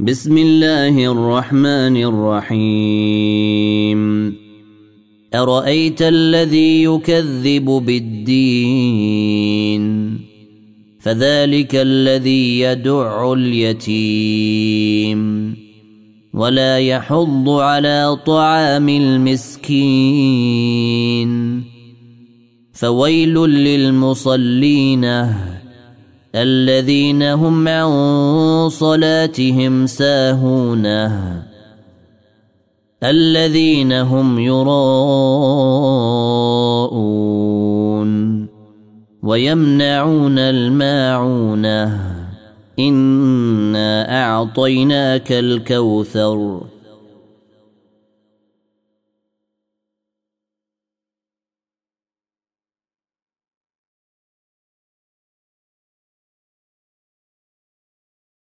بسم الله الرحمن الرحيم. أرأيت الذي يكذب بالدين؟ فذلك الذي يدع اليتيم. ولا يحض على طعام المسكين. فويل للمصلين. الذين هم عن صلاتهم ساهون. الذين هم يراءون. ويمنعون الماعون. إنا أعطيناك الكوثر.